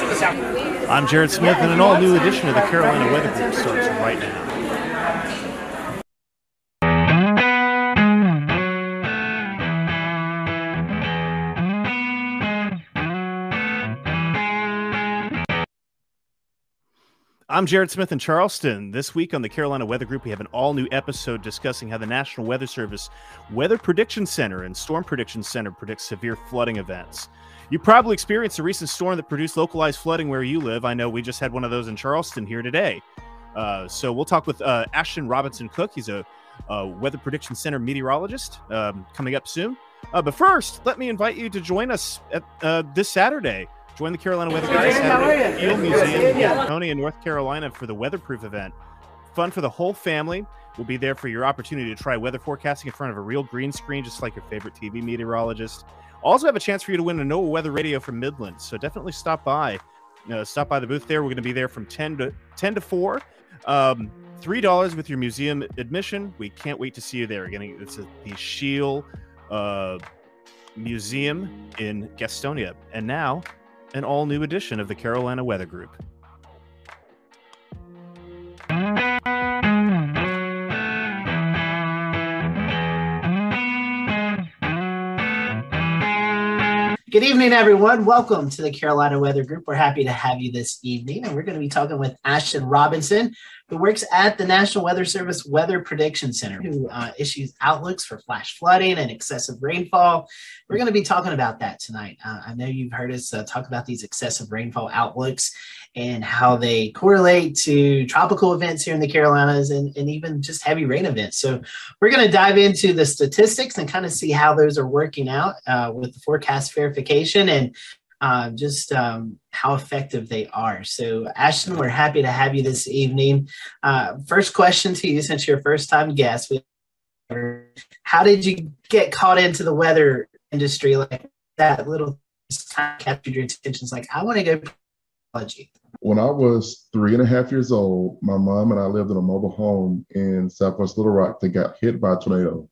I'm Jared Smith, and an all new edition of the Carolina Weather Group starts right now. I'm Jared Smith in Charleston. This week on the Carolina Weather Group, we have an all new episode discussing how the National Weather Service Weather Prediction Center and Storm Prediction Center predict severe flooding events. You probably experienced a recent storm that produced localized flooding where you live. I know we just had one of those in Charleston here today. Uh, so we'll talk with uh, Ashton Robinson Cook. He's a, a Weather Prediction Center meteorologist um, coming up soon. Uh, but first, let me invite you to join us at, uh, this Saturday. Join the Carolina Weather Guys at the Field Museum in Gastonia, North Carolina for the Weatherproof event. Fun for the whole family. We'll be there for your opportunity to try weather forecasting in front of a real green screen, just like your favorite TV meteorologist. Also, have a chance for you to win a NOAA Weather Radio from Midland. So definitely stop by. Uh, stop by the booth there. We're going to be there from 10 to 10 to 4. Um, Three dollars with your museum admission. We can't wait to see you there. Again, it's the Schiele uh, Museum in Gastonia. And now, an all new edition of the Carolina Weather Group. Good evening, everyone. Welcome to the Carolina Weather Group. We're happy to have you this evening, and we're going to be talking with Ashton Robinson, who works at the National Weather Service Weather Prediction Center, who uh, issues outlooks for flash flooding and excessive rainfall. We're going to be talking about that tonight. Uh, I know you've heard us uh, talk about these excessive rainfall outlooks and how they correlate to tropical events here in the Carolinas and, and even just heavy rain events. So we're going to dive into the statistics and kind of see how those are working out uh, with the forecast verification and uh, just um, how effective they are. So, Ashton, we're happy to have you this evening. Uh, first question to you, since you're a first time guest, how did you get caught into the weather industry like that? Little kind of captured your attention. It's like, I want to go technology. When I was three and a half years old, my mom and I lived in a mobile home in Southwest Little Rock that got hit by a tornado.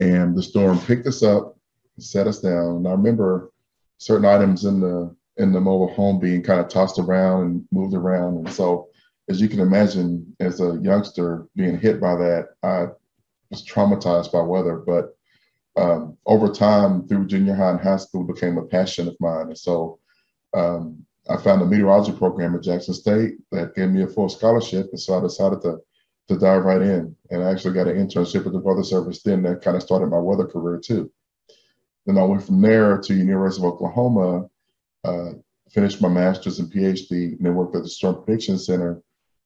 And the storm picked us up, set us down. And I remember certain items in the in the mobile home being kind of tossed around and moved around. And so as you can imagine, as a youngster being hit by that, I was traumatized by weather. But um, over time, through junior high and high school, became a passion of mine. And so um, I found a meteorology program at Jackson State that gave me a full scholarship, and so I decided to to dive right in. And I actually got an internship at the Weather Service. Then that kind of started my weather career too. Then I went from there to University of Oklahoma, uh, finished my master's and PhD, and then worked at the Storm Prediction Center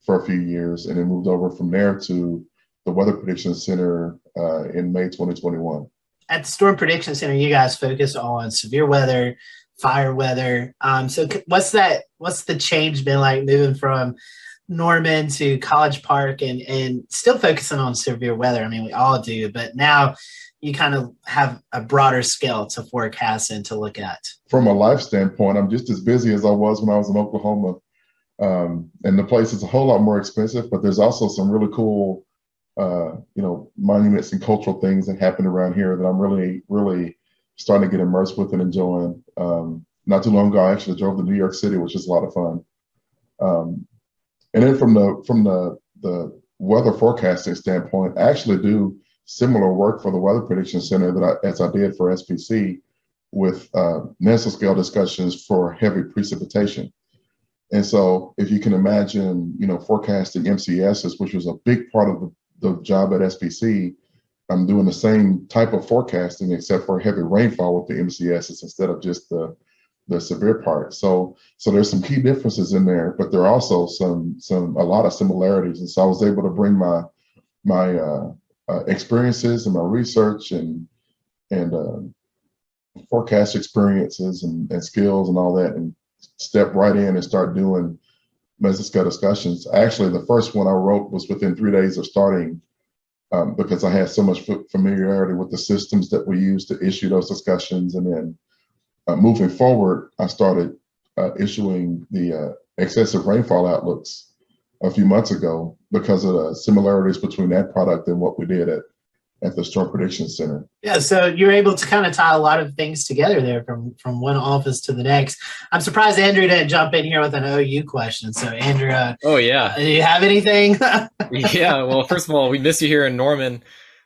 for a few years, and then moved over from there to the Weather Prediction Center uh, in May 2021. At the Storm Prediction Center, you guys focus on severe weather, fire weather. Um, so what's that? What's the change been like moving from Norman to College Park and and still focusing on severe weather? I mean, we all do, but now you kind of have a broader scale to forecast and to look at. From a life standpoint, I'm just as busy as I was when I was in Oklahoma. Um, and the place is a whole lot more expensive, but there's also some really cool, uh, you know, monuments and cultural things that happen around here that I'm really, really starting to get immersed with and enjoying. Um, not too long ago, I actually drove to New York City, which is a lot of fun. Um, and then from the from the the weather forecasting standpoint, I actually do similar work for the Weather Prediction Center that I, as I did for SPC with uh, mesoscale discussions for heavy precipitation. And so, if you can imagine, you know, forecasting MCSs, which was a big part of the, the job at SPC, I'm doing the same type of forecasting except for heavy rainfall with the MCSs instead of just the the severe part. So so there's some key differences in there, but there are also some some a lot of similarities. And so I was able to bring my my uh, uh, experiences and my research and and uh, forecast experiences and, and skills and all that, and step right in and start doing mesoscale discussions. Actually, the first one I wrote was within three days of starting um, because I had so much familiarity with the systems that we use to issue those discussions. And then uh, moving forward, I started uh, issuing the uh, excessive rainfall outlooks a few months ago because of the similarities between that product and what we did at at the Storm Prediction Center. Yeah, so you're able to kind of tie a lot of things together there from from one office to the next. I'm surprised Andrew didn't jump in here with an OU question. So Andrew, uh, oh yeah, do you have anything? yeah, well, first of all, we miss you here in Norman.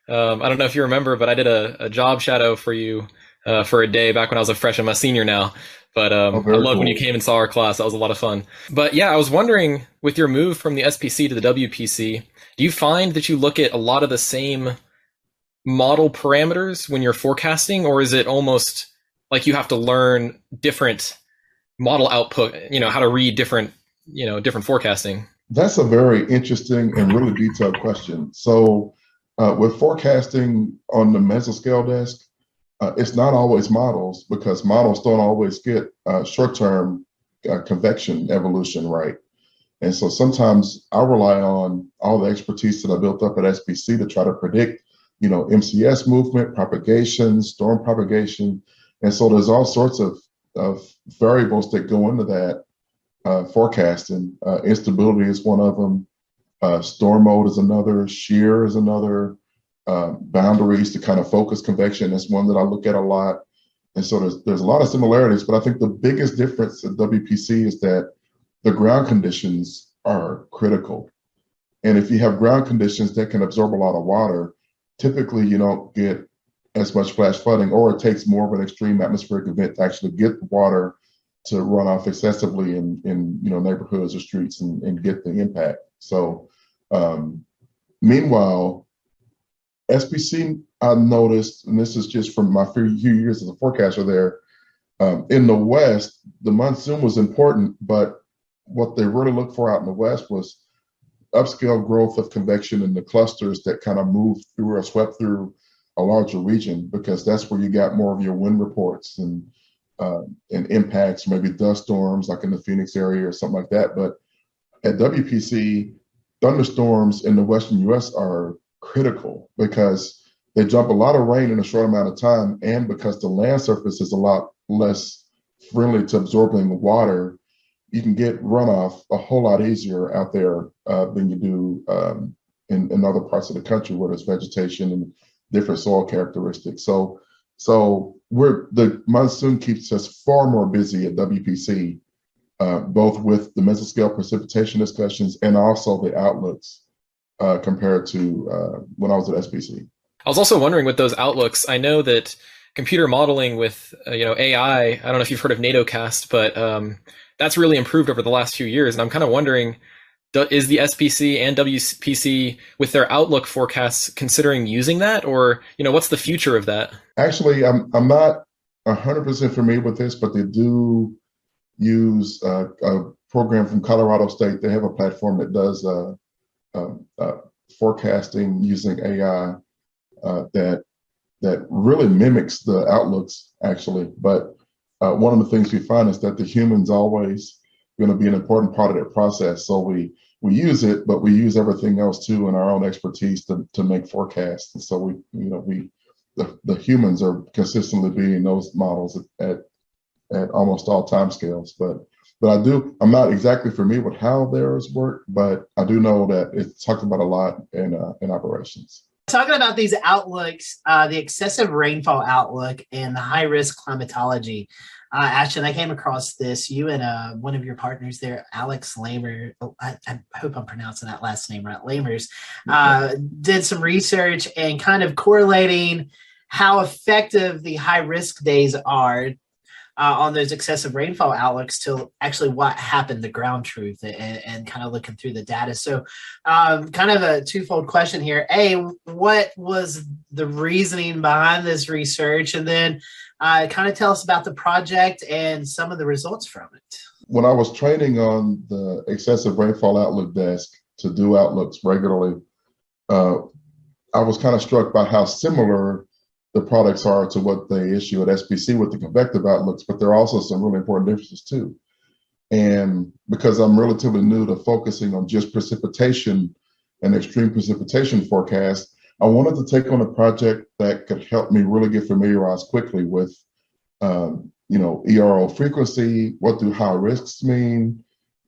Um, I don't know if you remember, but I did a, a job shadow for you uh, for a day back when I was a freshman. I'm senior now. But um, oh, I love cool. when you came and saw our class. That was a lot of fun. But yeah, I was wondering with your move from the SPC to the WPC, do you find that you look at a lot of the same model parameters when you're forecasting, or is it almost like you have to learn different model output? You know how to read different, you know, different forecasting. That's a very interesting and really detailed question. So, uh, with forecasting on the mesoscale desk, uh, it's not always models because models don't always get uh, short-term uh, convection evolution right. And so sometimes I rely on all the expertise that I built up at SPC to try to predict, you know, MCS movement, propagation, storm propagation. And so there's all sorts of, of variables that go into that uh, forecasting. Uh, instability is one of them. Uh, storm mode is another. Shear is another uh, boundaries to kind of focus convection is one that I look at a lot. And so there's there's a lot of similarities, but I think the biggest difference at WPC is that the ground conditions are critical. And if you have ground conditions that can absorb a lot of water, typically you don't get as much flash flooding, or it takes more of an extreme atmospheric event to actually get the water to run off excessively in, in you know neighborhoods or streets and, and get the impact. So um, meanwhile, SPC, I noticed, and this is just from my few years as a forecaster there, um, in the West, the monsoon was important, but what they really looked for out in the West was upscale growth of convection in the clusters that kind of moved through or swept through a larger region because that's where you got more of your wind reports and uh, and impacts, maybe dust storms like in the Phoenix area or something like that. But at WPC, thunderstorms in the Western U.S. are critical because they jump a lot of rain in a short amount of time, and because the land surface is a lot less friendly to absorbing water, you can get runoff a whole lot easier out there uh, than you do um, in, in other parts of the country where there's vegetation and different soil characteristics. So, so we're the monsoon keeps us far more busy at WPC, uh, both with the mesoscale precipitation discussions and also the outlooks uh, compared to uh, when I was at SPC. I was also wondering with those outlooks. I know that computer modeling with uh, you know AI. I don't know if you've heard of Nadocast, but um, that's really improved over the last few years. And I'm kind of wondering, is the SPC and WPC with their outlook forecasts considering using that, or you know, what's the future of that? Actually, I'm I'm not 100% familiar with this, but they do use uh, a program from Colorado State. They have a platform that does uh, forecasting using AI uh, that that really mimics the outlooks actually. But uh, one of the things we find is that the human's always going to be an important part of that process. So we we use it, but we use everything else too in our own expertise to, to make forecasts. And so we you know we the, the humans are consistently being those models at, at, at almost all time scales. But but I do, I'm not exactly familiar with how theirs work, but I do know that it's talked about a lot in uh, in operations. Talking about these outlooks, uh, the excessive rainfall outlook and the high risk climatology. Uh, Ashton, I came across this. You and uh, one of your partners there, Alex Lamer, oh, I, I, hope I'm pronouncing that last name right, Lamers, uh, did some research and kind of correlating how effective the high risk days are uh, on those excessive rainfall outlooks to actually what happened, the ground truth, and, and kind of looking through the data. So, um, kind of a twofold question here. A, what was the reasoning behind this research? And then uh, kind of tell us about the project and some of the results from it. When I was training on the excessive rainfall outlook desk to do outlooks regularly, uh, I was kind of struck by how similar the products are to what they issue at SPC with the convective outlooks, but there are also some really important differences too. And because I'm relatively new to focusing on just precipitation and extreme precipitation forecast, I wanted to take on a project that could help me really get familiarized quickly with, um, you know, ERO frequency, what do high risks mean,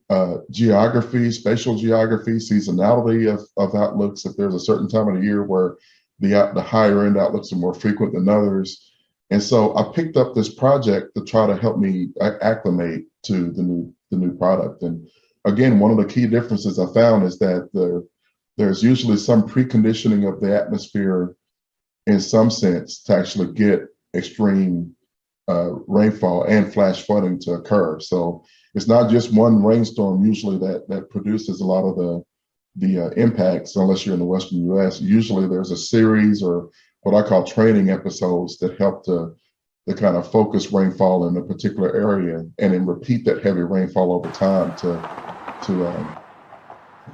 uh, geography, spatial geography, seasonality of, of outlooks. If there's a certain time of the year where the the higher end outlooks are more frequent than others. And so I picked up this project to try to help me acclimate to the new the new product. And again, one of the key differences I found is that the there's usually some preconditioning of the atmosphere in some sense to actually get extreme uh, rainfall and flash flooding to occur. So it's not just one rainstorm usually that that produces a lot of the the uh, impacts unless you're in the western U.S. Usually there's a series or what I call training episodes that help to to kind of focus rainfall in a particular area and then repeat that heavy rainfall over time to to um,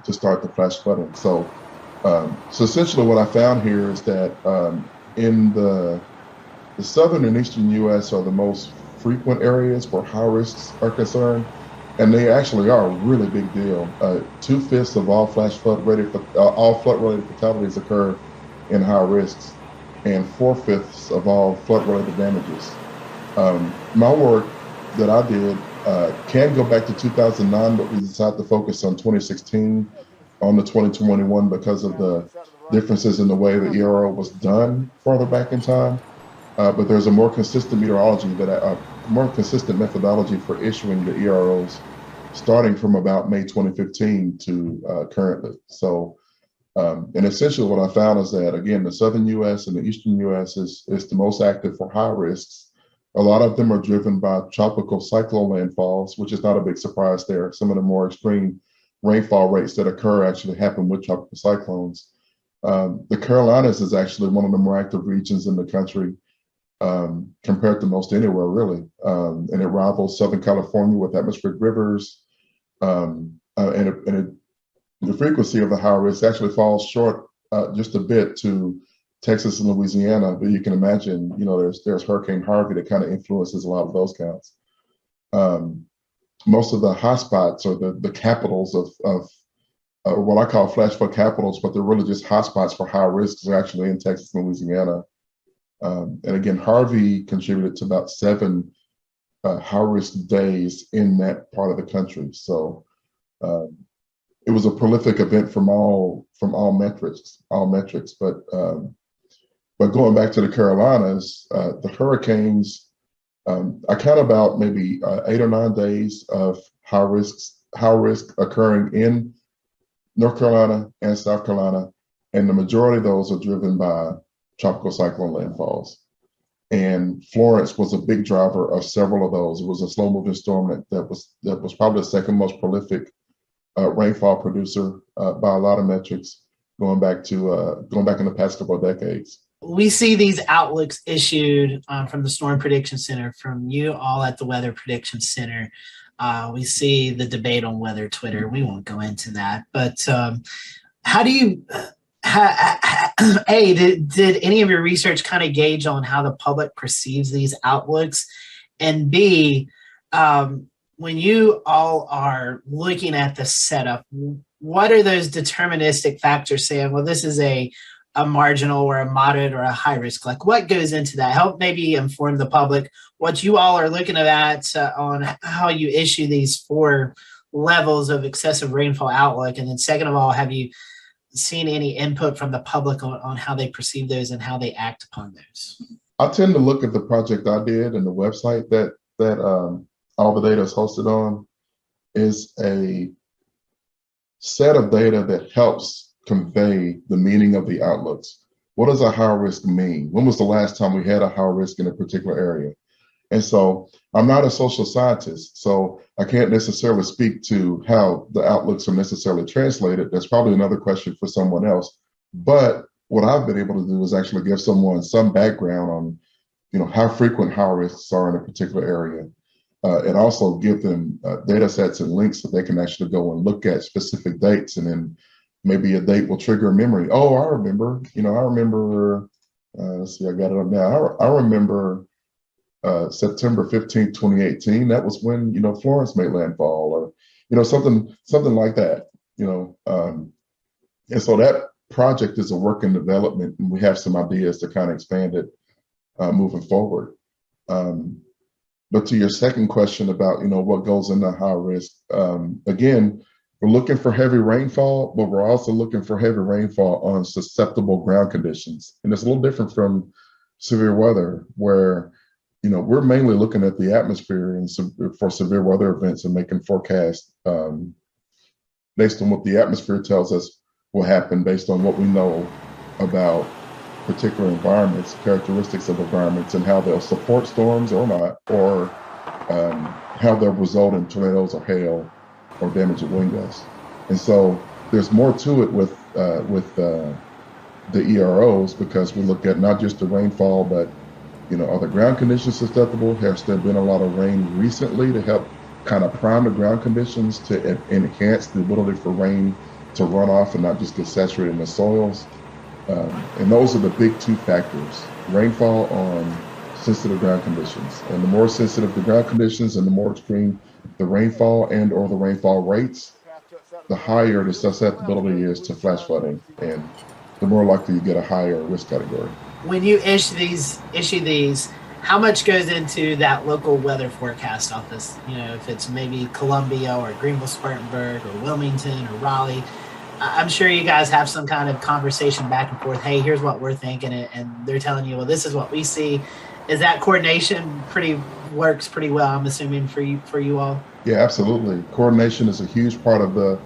to start the flash flooding. So um, so essentially what I found here is that um, in the the southern and eastern U.S. are the most frequent areas where high risks are concerned, and they actually are a really big deal. Uh, Two fifths of all flash flood related uh, all flood related fatalities occur in high risks, and four fifths of all flood related damages. Um, my work that I did uh, can go back to 2009, but we decided to focus on 2016 on the 2021 because of the differences in the way the ERO was done farther back in time. Uh, but there's a more consistent meteorology that a more consistent methodology for issuing the EROs starting from about May 2015 to uh, currently. So, um, and essentially what I found is that again, the southern U.S. and the eastern U.S. is is the most active for high risks. A lot of them are driven by tropical cyclone landfalls, which is not a big surprise there. Some of the more extreme rainfall rates that occur actually happen with tropical cyclones. Um, the Carolinas is actually one of the more active regions in the country um, compared to most anywhere, really. Um, and it rivals Southern California with atmospheric rivers. Um, uh, and, it, and it, the frequency of the high risk actually falls short uh, just a bit to Texas and Louisiana. But you can imagine, you know, there's there's Hurricane Harvey that kind of influences a lot of those counts. Um, most of the hotspots or the, the capitals of, of uh, what I call flash flood capitals, but they're really just hotspots for high risks are actually in Texas and Louisiana. Um, and again, Harvey contributed to about seven uh, high risk days in that part of the country. So um, it was a prolific event from all from all metrics, all metrics. But um, but going back to the Carolinas, uh, the hurricanes, um, I count about maybe uh, eight or nine days of high risks, high risk occurring in North Carolina and South Carolina, and the majority of those are driven by tropical cyclone landfalls. And Florence was a big driver of several of those. It was a slow moving storm that, that was that was probably the second most prolific uh, rainfall producer uh, by a lot of metrics, going back to uh, going back in the past couple of decades. We see these outlooks issued um, from the Storm Prediction Center, from you all at the Weather Prediction Center. Uh, we see the debate on weather Twitter. We won't go into that, but um, how do you a did, did any of your research kind of gauge on how the public perceives these outlooks? And b um, when you all are looking at the setup what are those deterministic factors saying well this is a a marginal or a moderate or a high risk? Like what goes into that? Help maybe inform the public what you all are looking at uh, on how you issue these four levels of excessive rainfall outlook. And then second of all have you seen any input from the public on, on how they perceive those and how they act upon those? I tend to look at the project I did and the website that that um, all the data is hosted on is a set of data that helps convey the meaning of the outlooks. What does a high risk mean? When was the last time we had a high risk in a particular area? And so I'm not a social scientist, so I can't necessarily speak to how the outlooks are necessarily translated. That's probably another question for someone else. But what I've been able to do is actually give someone some background on, you know, how frequent high risks are in a particular area, uh, and also give them uh, data sets and links that they can actually go and look at specific dates, and then maybe a date will trigger a memory. Oh, I remember. You know, I remember. Uh, let's see, I got it up now. I, I remember uh, September 15, 2018. That was when, you know, Florence made landfall or, you know, something, something like that, you know. Um, and so that project is a work in development and we have some ideas to kind of expand it uh, moving forward. Um, but to your second question about, you know, what goes into high risk, um, again, we're looking for heavy rainfall, but we're also looking for heavy rainfall on susceptible ground conditions. And it's a little different from severe weather, where you know we're mainly looking at the atmosphere and for severe weather events and making forecasts um, based on what the atmosphere tells us will happen, based on what we know about particular environments, characteristics of environments, and how they'll support storms or not, or um, how they'll result in tornadoes or hail or damaging wind gusts. And so there's more to it with uh, with uh, the EROs because we look at not just the rainfall, but you know, are the ground conditions susceptible? Has there been a lot of rain recently to help kind of prime the ground conditions to enhance the ability for rain to run off and not just get saturated in the soils? Um, and those are the big two factors: rainfall on sensitive ground conditions. And the more sensitive the ground conditions and the more extreme the rainfall and or the rainfall rates, the higher the susceptibility is to flash flooding and the more likely you get a higher risk category. When you issue these issue these, how much goes into that local weather forecast office? You know, if it's maybe Columbia or Greenville Spartanburg or Wilmington or Raleigh. I'm sure you guys have some kind of conversation back and forth. Hey, here's what we're thinking, and they're telling you, well, this is what we see is that coordination pretty works pretty well i'm assuming for you for you all yeah absolutely coordination is a huge part of the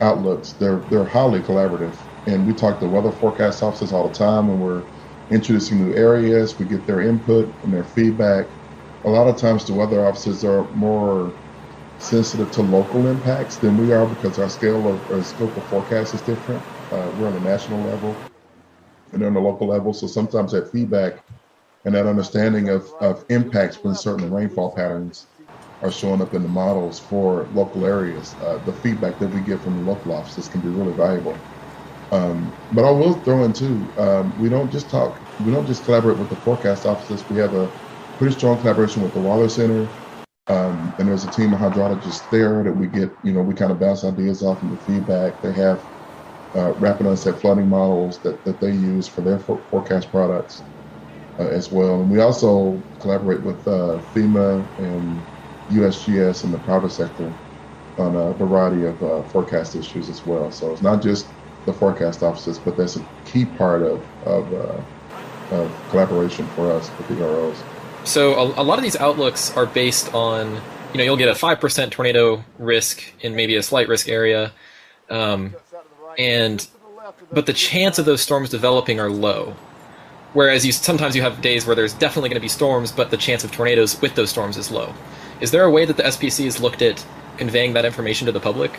outlooks they're they're highly collaborative and we talk to weather forecast offices all the time when we're introducing new areas we get their input and their feedback a lot of times the weather offices are more sensitive to local impacts than we are because our scale of our scope of forecast is different uh, we're on a national level and on the local level so sometimes that feedback and that understanding of, of impacts when certain rainfall patterns are showing up in the models for local areas. Uh, the feedback that we get from the local offices can be really valuable. Um, but I will throw in too, um, we don't just talk, we don't just collaborate with the forecast offices. We have a pretty strong collaboration with the Water Center. Um, and there's a team of hydrologists there that we get, you know, we kind of bounce ideas off and the feedback. They have uh, rapid onset flooding models that, that they use for their for- forecast products uh, as well. And we also collaborate with uh, FEMA and USGS and the private sector on a variety of uh, forecast issues as well. So it's not just the forecast offices, but that's a key part of, of, uh, of collaboration for us with the EROs. So a, a, lot of these outlooks are based on, you know, you'll get a 5% tornado risk in maybe a slight risk area. Um, and, but the chance of those storms developing are low. Whereas you sometimes you have days where there's definitely going to be storms, but the chance of tornadoes with those storms is low. Is there a way that the SPC has looked at conveying that information to the public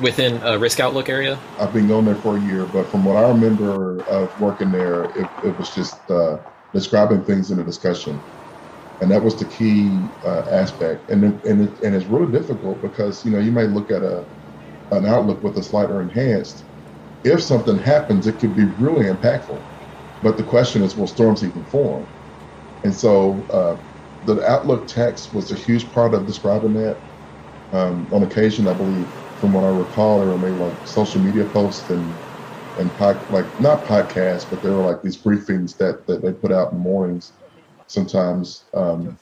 within a risk outlook area? I've been going there for a year, but from what I remember of working there, it, it was just uh, describing things in a discussion, and that was the key uh, aspect. And and it, and it's really difficult because you know you may look at a an outlook with a slider enhanced. If something happens, it could be really impactful but the question is, will storms even form? And so uh, the Outlook text was a huge part of describing that. Um, on occasion, I believe, from what I recall, there were maybe like social media posts and and pod, like not podcasts, but there were like these briefings that, that they put out in the mornings sometimes um,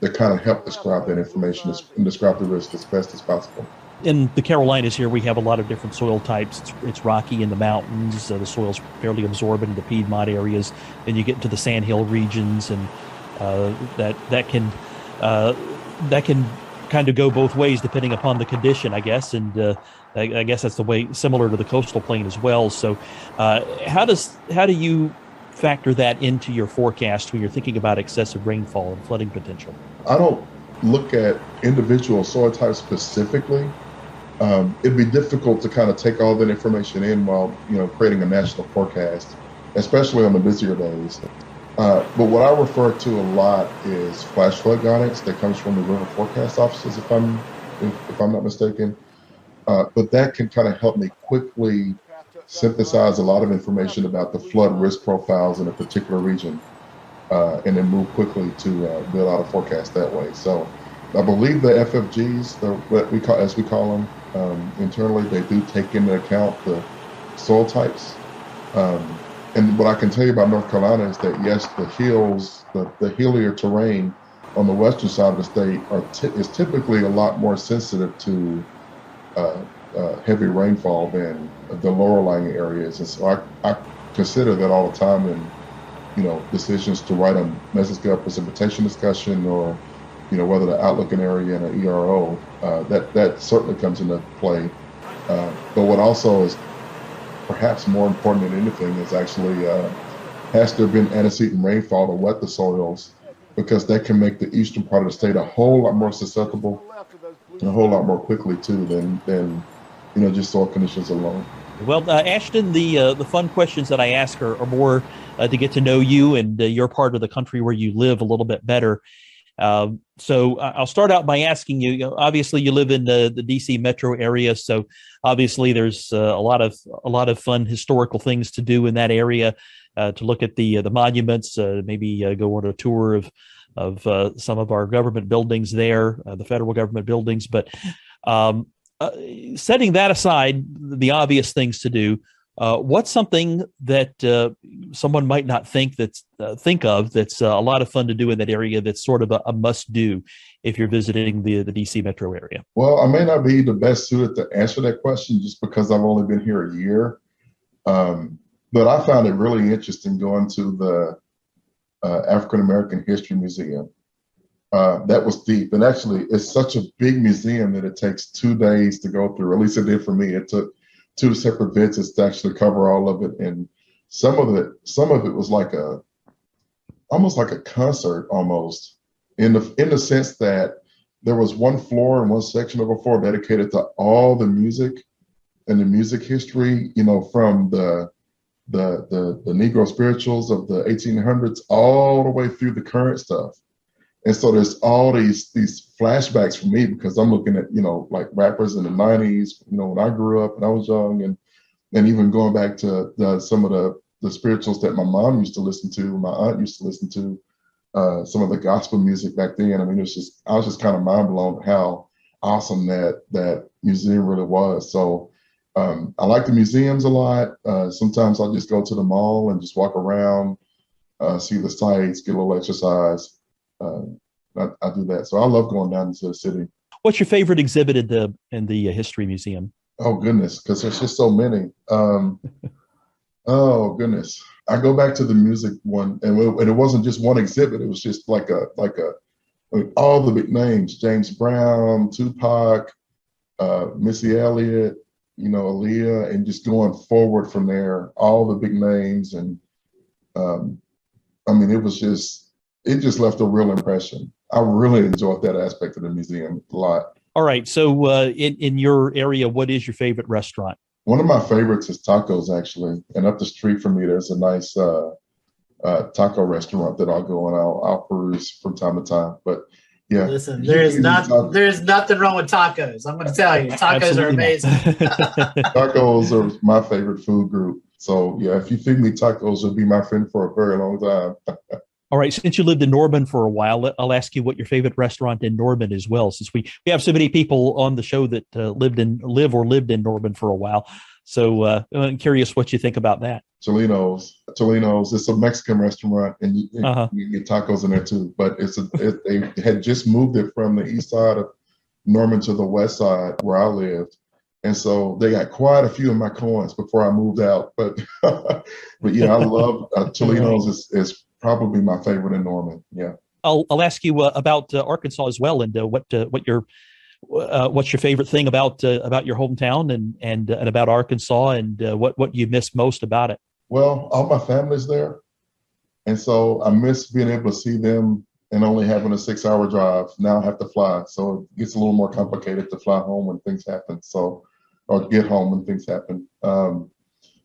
that kind of help describe that information and describe the risk as best as possible in the Carolinas here, we have a lot of different soil types. It's, it's rocky in the mountains. Uh, the soil's fairly absorbent in the Piedmont areas. Then you get into the sandhill regions, and uh, that that can uh, that can kind of go both ways depending upon the condition, I guess. And uh, I, I, guess that's the way similar to the coastal plain as well. So, uh, how does how do you factor that into your forecast when you're thinking about excessive rainfall and flooding potential? I don't look at individual soil types specifically um, it'd be difficult to kind of take all that information in while you know creating a national forecast, especially on the busier days. Uh, but what I refer to a lot is flash flood guidance that comes from the river forecast offices, if I'm if, if I'm not mistaken. Uh, but that can kind of help me quickly synthesize a lot of information about the flood risk profiles in a particular region, uh, and then move quickly to uh, build out a forecast that way. So I believe the FFGs, the, what we call as we call them, um, internally, they do take into account the soil types. Um, and what I can tell you about North Carolina is that yes, the hills, the, the hillier terrain on the western side of the state are t- is typically a lot more sensitive to uh, uh, heavy rainfall than the lower lying areas. And so I, I consider that all the time in, you know, decisions to write a mesoscale precipitation discussion or, you know, whether outlook an area in an ERO, uh, that, that certainly comes into play. Uh, but what also is perhaps more important than anything is actually uh, has there been antecedent rainfall to wet the soils because that can make the eastern part of the state a whole lot more susceptible and a whole lot more quickly too than than you know just soil conditions alone. Well, uh, Ashton, the uh, the fun questions that I ask are, are more uh, to get to know you and uh, your part of the country where you live a little bit better. Um, so I'll start out by asking you. you know, obviously, you live in the, the DC metro area, so obviously there's uh, a lot of a lot of fun historical things to do in that area. Uh, to look at the the monuments, maybe go on a tour of of some of our government buildings there, the federal government buildings. But um, uh, setting that aside, the obvious things to do. Uh, what's something that uh, someone might not think that's uh, think of that's uh, a lot of fun to do in that area? That's sort of a, a, must do if you're visiting the the DC metro area. Well, I may not be the best suited to answer that question just because I've only been here a year, um, but I found it really interesting going to the uh, African American History Museum that was deep. And actually, it's such a big museum that it takes two days to go through. At least it did for me. It took two separate visits to actually cover all of it. And some of it, some of it was like a, almost like a concert, almost in the in the sense that there was one floor and one section of a floor dedicated to all the music and the music history. You know, from the the the, the Negro spirituals of the 1800s all the way through the current stuff and so there's all these these flashbacks for me because I'm looking at, you know, like rappers in the 90s, you know, when I grew up and I was young and and even going back to the, some of the the spirituals that my mom used to listen to, my aunt used to listen to, uh, some of the gospel music back then. I mean, it's just I was just kind of mind blown how awesome that that museum really was. So um, I like the museums a lot. Uh, sometimes I'll just go to the mall and just walk around, uh, see the sights, get a little exercise uh, I, I, do that. So I love going down to the city. What's your favorite exhibit in the in the uh, history museum? Oh goodness, because there's just so many. Um, oh goodness, I go back to the music one, and it, and it wasn't just one exhibit. It was just like a like a like all the big names: James Brown, Tupac, uh, Missy Elliott, you know, Aaliyah, and just going forward from there. All the big names, and um, I mean, it was just it just left a real impression. I really enjoyed that aspect of the museum a lot. All right. So, uh, in in your area, what is your favorite restaurant? One of my favorites is tacos, actually. And up the street from me, there's a nice uh, uh, taco restaurant that I'll go and I'll, I'll peruse from time to time. But yeah, listen, there is not there's nothing wrong with tacos. I'm going to tell you, tacos Absolutely are amazing. tacos are my favorite food group. So yeah, if you feed me tacos, you'll be my friend for a very long time. All right, since you lived in Norman for a while, I'll ask you what your favorite restaurant in Norman as well. Since we, we have so many people on the show that uh, lived in live or lived in Norman for a while, so uh, I'm curious what you think about that. Cholino's, Cholino's. It's a Mexican restaurant, and you, uh-huh. you get tacos in there too. But it's a, it, they had just moved it from the east side of Norman to the west side where I lived, and so they got quite a few of my coins before I moved out. But but yeah, I love uh, Cholino's is, is probably my favorite in Norman. Yeah. I'll I'll ask you uh, about uh, Arkansas as well, and uh, what uh, what your uh, what's your favorite thing about uh, about your hometown and and and about Arkansas, and what what you miss most about it. Well, all my family's there, and so I miss being able to see them and only having a six hour drive. Now I have to fly, so it gets a little more complicated to fly home when things happen. So or get home when things happen. Um,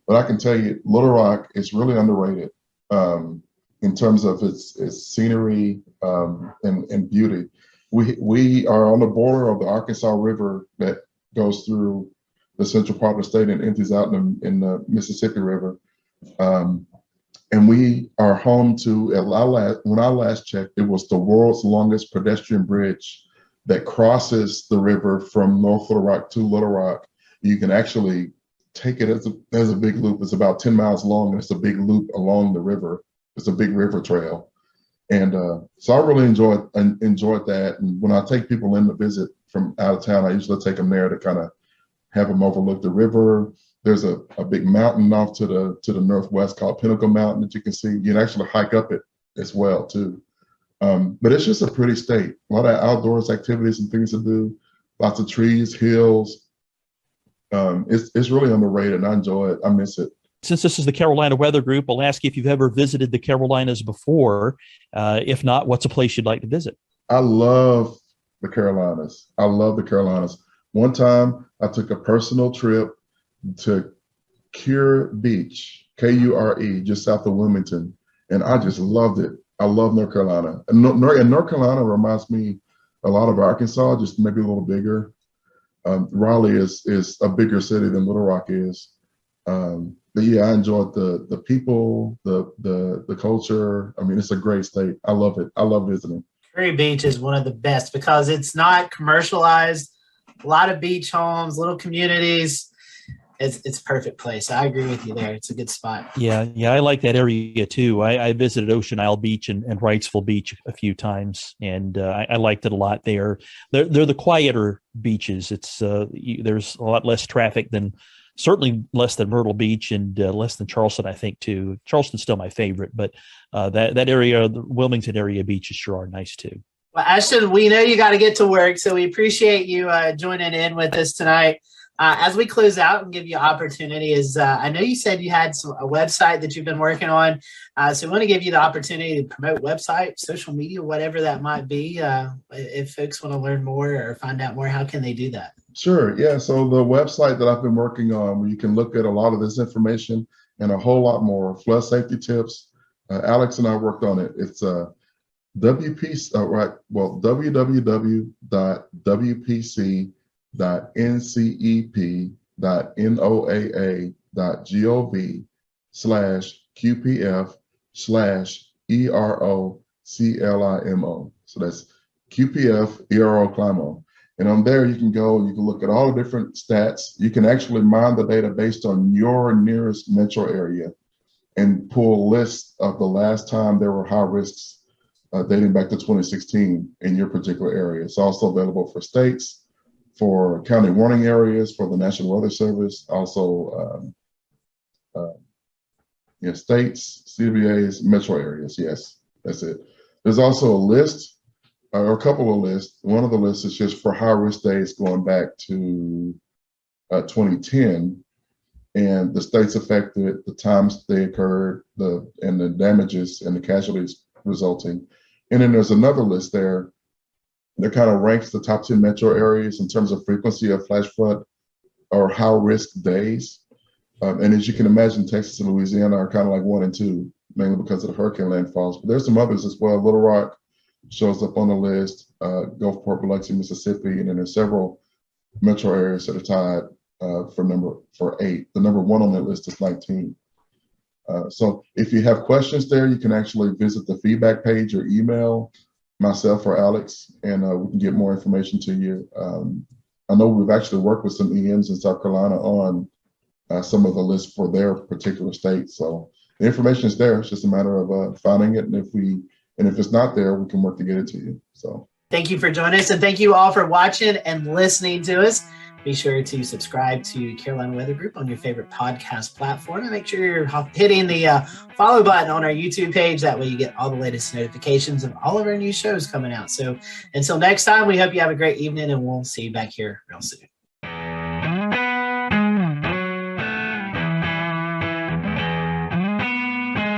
but I can tell you, Little Rock is really underrated. Um, in terms of its, its scenery um, and, and beauty. We, we are on the border of the Arkansas River that goes through the central part of the state and empties out in, in the Mississippi River. Um, and we are home to, at last, when I last checked, it was the world's longest pedestrian bridge that crosses the river from North Little Rock to Little Rock. You can actually take it as a, as a big loop. It's about 10 miles long. And it's a big loop along the river. It's a big river trail, and uh, so I really enjoyed enjoyed that. And when I take people in to visit from out of town, I usually take them there to kind of have them overlook the river. There's a, a big mountain off to the to the northwest called Pinnacle Mountain that you can see. You can actually hike up it as well too. Um, but it's just a pretty state. A lot of outdoors activities and things to do. Lots of trees, hills. Um, it's it's really underrated, and I enjoy it. I miss it. Since this is the Carolina Weather Group, I'll ask you if you've ever visited the Carolinas before. Uh, if not, what's a place you'd like to visit? I love the Carolinas. I love the Carolinas. One time, I took a personal trip to Kure Beach, K U R E, just south of Wilmington, and I just loved it. I love North Carolina. And North, Carolina reminds me a lot of Arkansas, just maybe a little bigger. Um, Raleigh is is a bigger city than Little Rock is. Um, yeah, I enjoyed the the people, the the the culture. I mean, it's a great state. I love it. I love visiting. Kure Beach is one of the best because it's not commercialized. A lot of beach homes, little communities it's it's perfect place. I agree with you there. It's a good spot. Yeah, yeah, I like that area too. I, I visited Ocean Isle Beach and, and Wrightsville Beach a few times, and uh, I, I, liked it a lot there. They're they're the quieter beaches. It's uh, you, there's a lot less traffic than certainly less than Myrtle Beach and uh, less than Charleston, I think too. Charleston's still my favorite, but uh, that that area, the Wilmington area beaches sure are nice too. Well, Ashton, we know you got to get to work, so we appreciate you uh, joining in with us tonight. Uh, as we close out and give you opportunity, is uh, I know you said you had some, a website that you've been working on, uh, so we want to give you the opportunity to promote website, social media, whatever that might be. Uh, if folks want to learn more or find out more, how can they do that? Sure. Yeah. So the website that I've been working on, where you can look at a lot of this information and a whole lot more flood safety tips. Uh, Alex and I worked on it. It's uh, WP, uh, right? Well, www.wpc www.ncep.noaa.gov slash QPF slash E-R-O-C-L-I-M-O. So that's QPF ERO CLIMO. And on there, you can go and you can look at all the different stats. You can actually mine the data based on your nearest metro area and pull lists of the last time there were high risks uh, dating back to 2016 in your particular area. It's also available for states for county warning areas for the National Weather Service, also um, uh, states, CWAs, metro areas. Yes, that's it. There's also a list uh, or a couple of lists. One of the lists is just for high risk days going back to uh, 2010 and the states affected, the times they occurred, the and the damages and the casualties resulting. And then there's another list there that kind of ranks the top 10 metro areas in terms of frequency of flash flood or high risk days. Um, and as you can imagine, Texas and Louisiana are kind of like one and two, mainly because of the hurricane landfalls. But there's some others as well. Little Rock shows up on the list, uh, Gulfport, Biloxi, Mississippi, and then there's several metro areas that are tied uh, for number for eight. The number one on that list is 19. Uh, so if you have questions there, you can actually visit the feedback page or email myself or Alex, and uh, we can get more information to you. Um, I know we've actually worked with some EMs in South Carolina on uh, some of the lists for their particular state. So the information is there. It's just a matter of uh, finding it, and if we and if it's not there, we can work to get it to you. So thank you for joining us, and thank you all for watching and listening to us. Be sure to subscribe to Carolina Weather Group on your favorite podcast platform and make sure you're hitting the uh, follow button on our YouTube page. That way you get all the latest notifications of all of our new shows coming out. So until next time, we hope you have a great evening and we'll see you back here real soon.